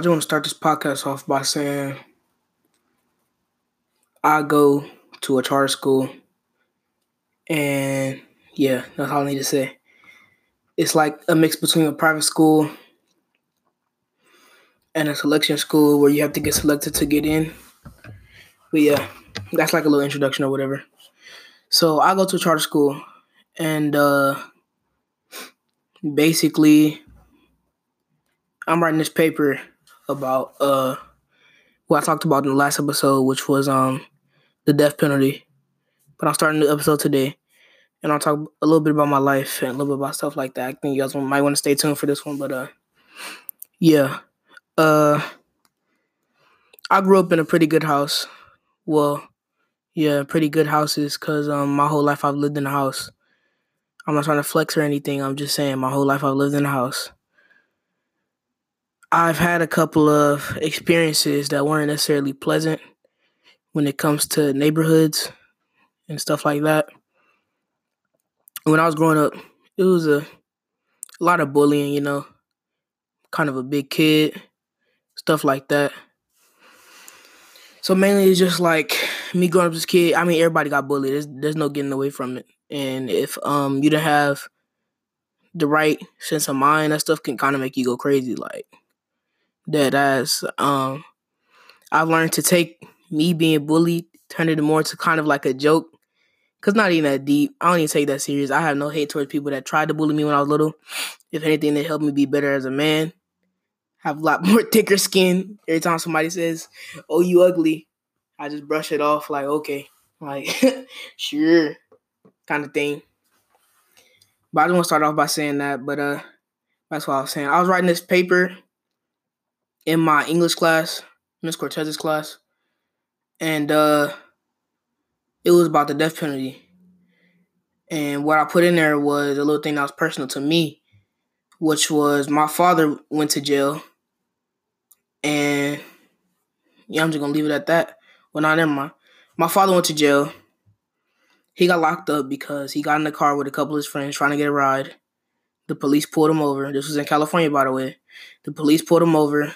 I just want to start this podcast off by saying I go to a charter school, and yeah, that's all I need to say. It's like a mix between a private school and a selection school where you have to get selected to get in. But yeah, that's like a little introduction or whatever. So I go to a charter school, and uh, basically, I'm writing this paper about uh, what I talked about in the last episode, which was um, the death penalty. But I'm starting the episode today, and I'll talk a little bit about my life and a little bit about stuff like that. I think you guys might want to stay tuned for this one, but uh, yeah, uh, I grew up in a pretty good house. Well, yeah, pretty good houses because um, my whole life I've lived in a house. I'm not trying to flex or anything. I'm just saying my whole life I've lived in a house. I've had a couple of experiences that weren't necessarily pleasant when it comes to neighborhoods and stuff like that. When I was growing up, it was a, a lot of bullying, you know, kind of a big kid, stuff like that. So mainly it's just like me growing up as a kid. I mean, everybody got bullied. There's, there's no getting away from it. And if um you didn't have the right sense of mind, that stuff can kind of make you go crazy. Like that as um I've learned to take me being bullied, turn it more to kind of like a joke. Cause not even that deep. I don't even take that serious. I have no hate towards people that tried to bully me when I was little. If anything, they helped me be better as a man. Have a lot more thicker skin. Every time somebody says, "Oh, you ugly," I just brush it off like, okay, like sure, kind of thing. But I just want to start off by saying that. But uh, that's what I was saying. I was writing this paper in my English class, Miss Cortez's class, and uh, it was about the death penalty. And what I put in there was a little thing that was personal to me, which was my father went to jail, and yeah, I'm just gonna leave it at that. Well, not never mind. My father went to jail. He got locked up because he got in the car with a couple of his friends trying to get a ride. The police pulled him over. This was in California, by the way. The police pulled him over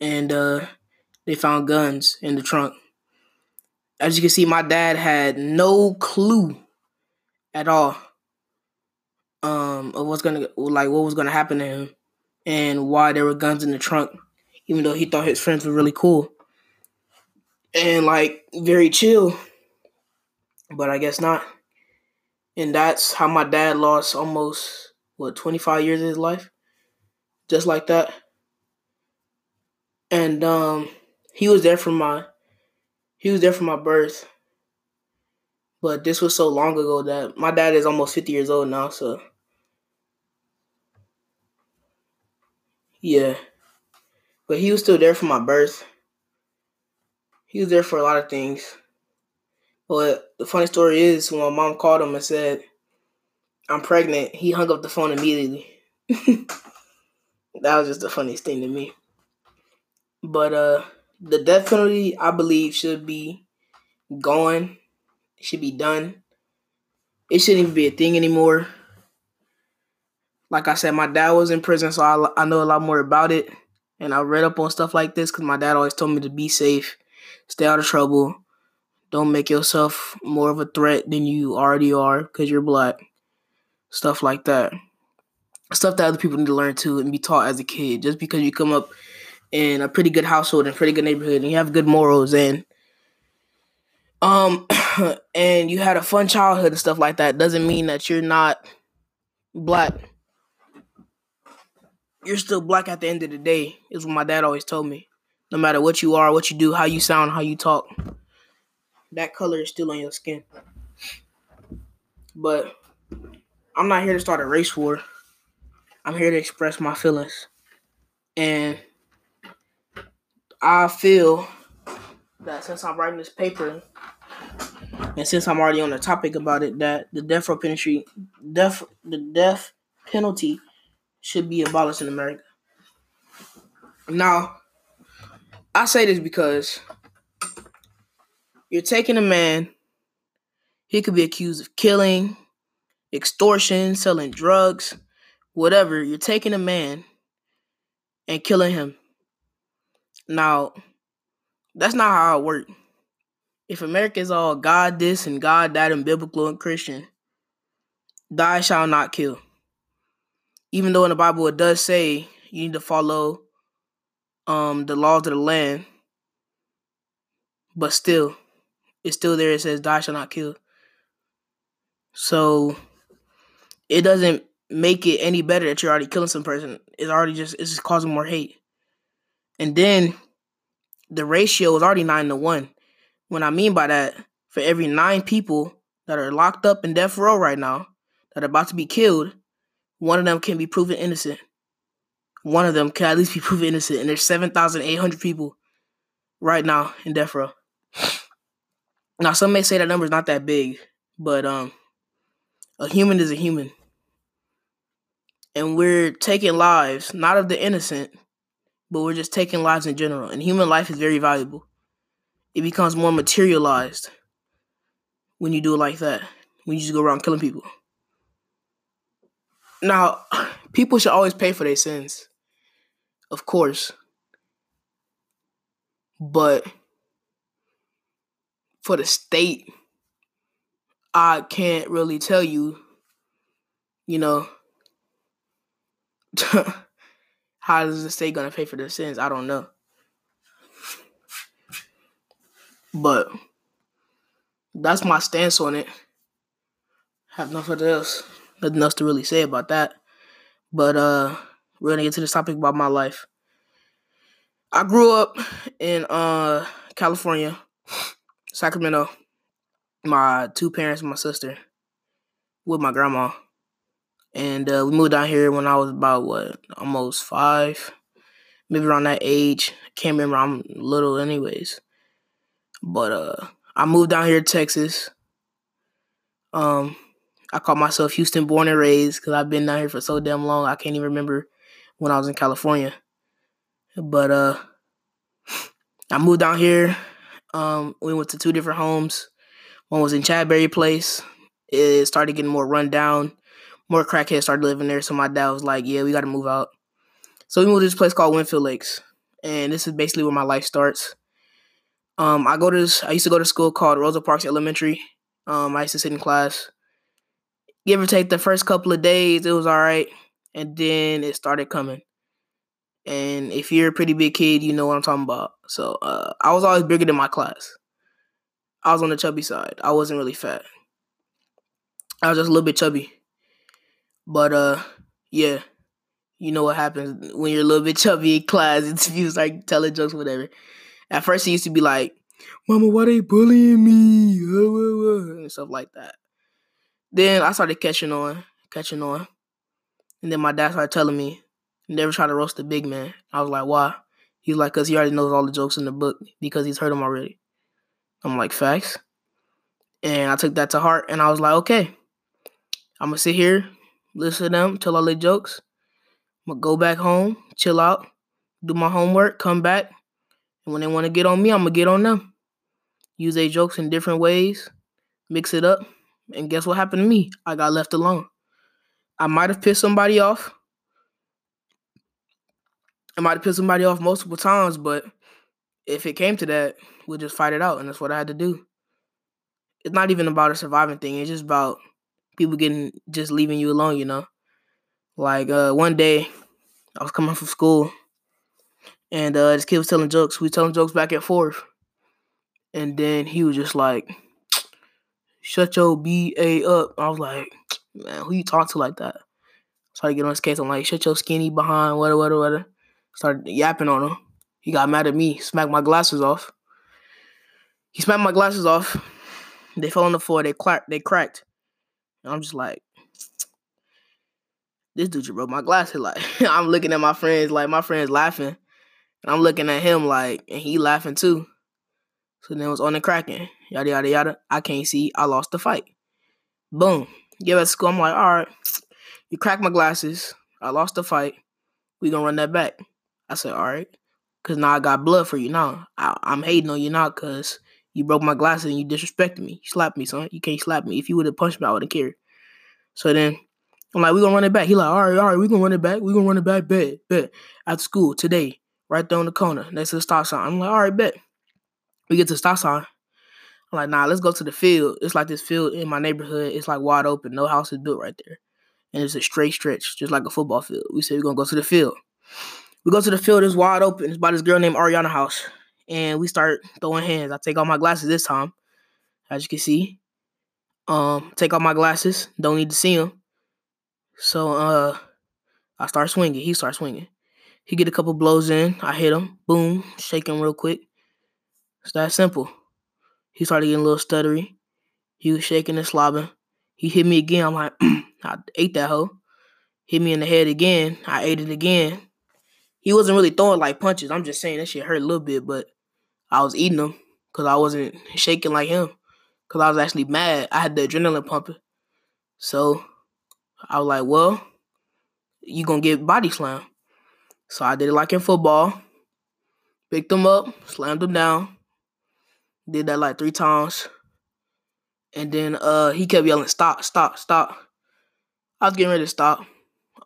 and uh, they found guns in the trunk. As you can see, my dad had no clue at all um, of what's gonna like what was gonna happen to him and why there were guns in the trunk, even though he thought his friends were really cool and like very chill. But I guess not. And that's how my dad lost almost what 25 years of his life. Just like that and um, he was there for my he was there for my birth. But this was so long ago that my dad is almost 50 years old now, so yeah. But he was still there for my birth. He was there for a lot of things. But the funny story is when my mom called him and said, I'm pregnant, he hung up the phone immediately. that was just the funniest thing to me. But uh the death penalty I believe should be gone. It should be done. It shouldn't even be a thing anymore. Like I said, my dad was in prison, so I, I know a lot more about it. And I read up on stuff like this because my dad always told me to be safe, stay out of trouble, don't make yourself more of a threat than you already are because you're black. Stuff like that. Stuff that other people need to learn too and be taught as a kid. Just because you come up in a pretty good household and pretty good neighborhood and you have good morals and um and you had a fun childhood and stuff like that doesn't mean that you're not black. You're still black at the end of the day is what my dad always told me. No matter what you are what you do how you sound how you talk that color is still on your skin. But i'm not here to start a race war. I'm here to express my feelings. And I feel that since I'm writing this paper, and since I'm already on the topic about it, that the death row penalty, death, the death penalty, should be abolished in America. Now, I say this because you're taking a man. He could be accused of killing, extortion, selling drugs, whatever. You're taking a man and killing him Now, that's not how it works. If America is all God this and God that and biblical and Christian, thy shall not kill. Even though in the Bible it does say you need to follow um the laws of the land, but still, it's still there. It says thou shall not kill. So it doesn't make it any better that you're already killing some person. It's already just it's just causing more hate. And then the ratio is already nine to one. What I mean by that, for every nine people that are locked up in death row right now that are about to be killed, one of them can be proven innocent. One of them can at least be proven innocent. And there's 7,800 people right now in death row. Now, some may say that number is not that big, but um, a human is a human. And we're taking lives, not of the innocent, but we're just taking lives in general. And human life is very valuable. It becomes more materialized when you do it like that, when you just go around killing people. Now, people should always pay for their sins, of course. But for the state, I can't really tell you, you know, how is the state gonna pay for their sins? I don't know. But that's my stance on it. Have nothing else, nothing else to really say about that. But uh, we're gonna get to this topic about my life. I grew up in uh California, Sacramento. My two parents my sister with my grandma. And uh, we moved down here when I was about what, almost five, maybe around that age. Can't remember. I'm little, anyways. But uh, I moved down here to Texas. Um, I call myself Houston born and raised because I've been down here for so damn long. I can't even remember when I was in California. But uh, I moved down here. Um, we went to two different homes. One was in Chadbury Place. It started getting more run down. More crackheads started living there. So my dad was like, "Yeah, we got to move out." So we moved to this place called Winfield Lakes, and this is basically where my life starts. Um, I go to this. I used to go to school called Rosa Parks Elementary. Um, I used to sit in class. Give or take the first couple of days, it was all right, and then it started coming. And if you're a pretty big kid, you know what I'm talking about. So uh, I was always bigger than my class. I was on the chubby side. I wasn't really fat. I was just a little bit chubby. But uh, yeah, you know what happens when you're a little bit chubby in class. It's you like telling jokes, whatever. At first, he used to be like, "Mama, why they bullying me?" and stuff like that. Then I started catching on, catching on, and then my dad started telling me, "Never try to roast a big man." I was like, "Why?" He's like, "Cause he already knows all the jokes in the book because he's heard them already." I'm like, "Facts," and I took that to heart, and I was like, "Okay, I'm gonna sit here, listen to them, tell all their jokes. I'm gonna go back home, chill out, do my homework, come back, and when they want to get on me, I'm gonna get on them. Use their jokes in different ways, mix it up, and guess what happened to me? I got left alone. I might have pissed somebody off. I might have pissed somebody off multiple times, but if it came to that, we'll just fight it out, and that's what I had to do. It's not even about a surviving thing. It's just about people getting just leaving you alone, you know. Like uh, one day, I was coming from school, and uh, this kid was telling jokes. We was telling jokes back and forth, and then he was just like, "Shut your B A up." I was like, "Man, who you talk to like that?" Started getting on his case. I'm like, "Shut your skinny behind." Whatever, whatever, whatever. Started yapping on him. He got mad at me. Smacked my glasses off. He smacked my glasses off. They fell on the floor. They cracked. They cracked. And I'm just like, this dude just broke my glasses. Like, I'm looking at my friends, like my friends laughing. And I'm looking at him like, and he laughing too. So then it was on the cracking. Yada yada yada. I can't see. I lost the fight. Boom. Get at school. I'm like, all right. You cracked my glasses. I lost the fight. We gonna run that back. I said, all right. Cause now I got blood for you now. I, am hating on you now cause you broke my glasses and you disrespected me. You slapped me, son. You can't slap me. If you would have punched me, I would have cared. So then I'm like, we gonna run it back. He like, all right, all right, we gonna run it back. We gonna run it back. Bet, bet. After school today, right there on the corner next to the stop sign. I'm like, all right, bet. We get to the stop sign. I'm like, nah, let's go to the field. It's like this field in my neighborhood. It's like wide open. No house is built right there. And it's a straight stretch, just like a football field. We said we're gonna go to the field. We go to the field, it's wide open. It's by this girl named Ariana House. And we start throwing hands. I take off my glasses this time, as you can see. Um, take off my glasses. Don't need to see him. So uh I start swinging. He starts swinging. He get a couple blows in. I hit him. Boom. Shake him real quick. It's that simple. He started getting a little stuttery. He was shaking and slobbing. He hit me again. I'm like, I ate that hoe. Hit me in the head again. I ate it again. He wasn't really throwing like punches. I'm just saying that shit hurt a little bit, but I was eating them because I wasn't shaking like him. Because I was actually mad. I had the adrenaline pumping. So I was like, well, you going to get body slam. So I did it like in football. Picked him up, slammed him down. Did that like three times. And then uh he kept yelling, stop, stop, stop. I was getting ready to stop.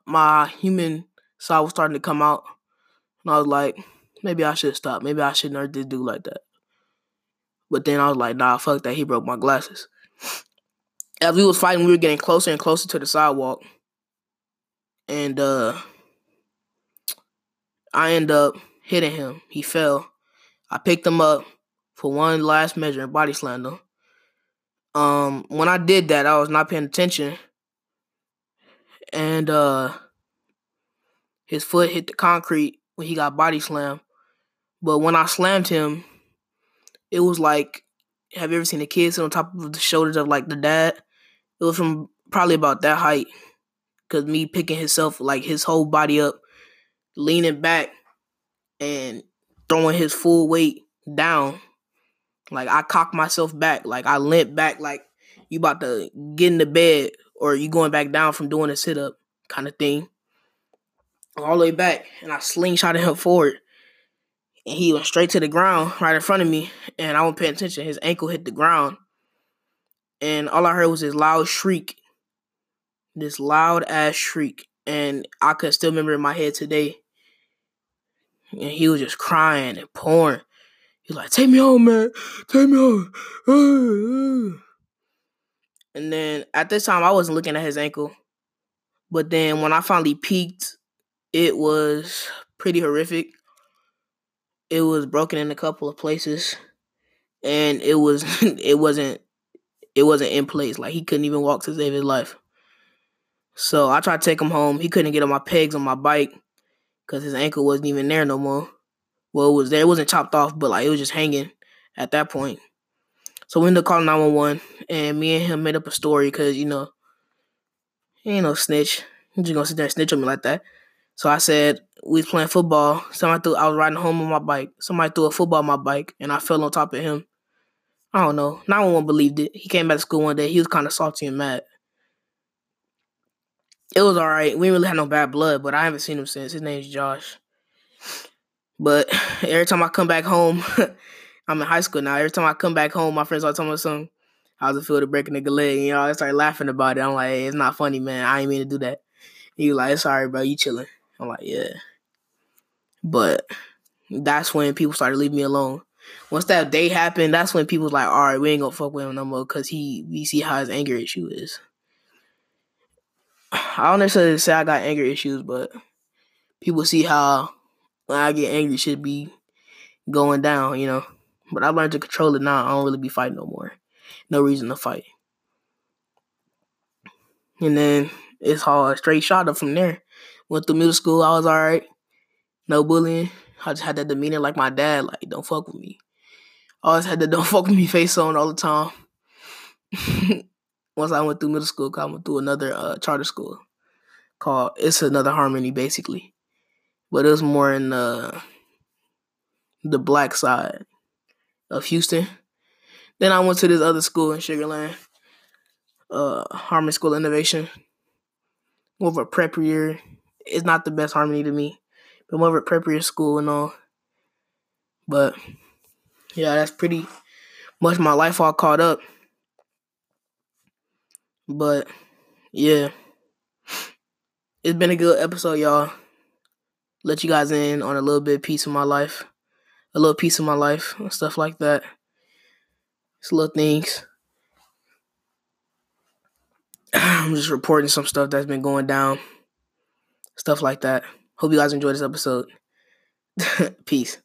My human side was starting to come out. And I was like, maybe I should stop. Maybe I shouldn't hurt this dude like that. But then I was like, nah, fuck that. He broke my glasses. As we was fighting, we were getting closer and closer to the sidewalk. And uh I end up hitting him. He fell. I picked him up for one last measure and body slammed him. Um, when I did that, I was not paying attention, and uh, his foot hit the concrete when he got body slammed. But when I slammed him, it was like, have you ever seen a kid sit on top of the shoulders of like the dad? It was from probably about that height, cause me picking himself like his whole body up, leaning back, and throwing his full weight down like I cocked myself back, like I limped back, like you about to get in the bed or you going back down from doing a sit up kind of thing. All the way back, and I slingshotted him forward, and he went straight to the ground right in front of me, and I wasn't paying attention. His ankle hit the ground, and all I heard was this loud shriek, this loud ass shriek, and I could still remember in my head today. And he was just crying and pouring. He's like, take me home, man. Take me home. And then at this time, I wasn't looking at his ankle. But then when I finally peeked, it was pretty horrific. It was broken in a couple of places. And it was it wasn't it wasn't in place. Like he couldn't even walk to save his life. So I tried to take him home. He couldn't get on my pegs on my bike because his ankle wasn't even there no more well, it was there. It wasn't chopped off, but like it was just hanging at that point. So we ended up calling 911, and me and him made up a story because, you know, he ain't no snitch. He's just gonna sit there and snitch on me like that. So I said, we was playing football. Somebody threw, I was riding home on my bike. Somebody threw a football on my bike, and I fell on top of him. I don't know. 911 believed it. He came back to school one day. He was kind of salty and mad. It was all right. We really had no bad blood, but I haven't seen him since. His name's Josh. But every time I come back home, I'm in high school now. Every time I come back home, my friends are telling me something. How's it feel to break a nigga leg? Know, I start laughing about it. I'm like, hey, it's not funny, man. I ain't mean to do that. He was like, sorry, bro. You chilling? I'm like, yeah. But that's when people started leaving me alone. Once that day happened, that's when people was like, all right, we ain't gonna fuck with him no more because he we see how his anger issue is. I don't necessarily say I got anger issues, but people see how when I get angry, should be going down, you know. But I learned to control it now. I don't really be fighting no more. No reason to fight. And then it's all a straight shot up from there. Went through middle school, I was alright. No bullying. I just had that demeanor like my dad, like, don't fuck with me. I always had the don't fuck with me face on all the time. Once I went through middle school, I went through another uh, charter school called It's Another Harmony, basically but it was more in the the black side of Houston. Then I went to this other school in Sugarland, uh, Harmony School Innovation. More of a prep year. It's not the best Harmony to me, but more of a prep school and all. But yeah, that's pretty much my life all caught up. But yeah, it's been a good episode, y'all. let you guys in on a little bit piece of my life, a little piece of my life, and stuff like that. It's little things. I'm just reporting some stuff that's been going down, stuff like that. Hope you guys enjoyed this episode. Peace.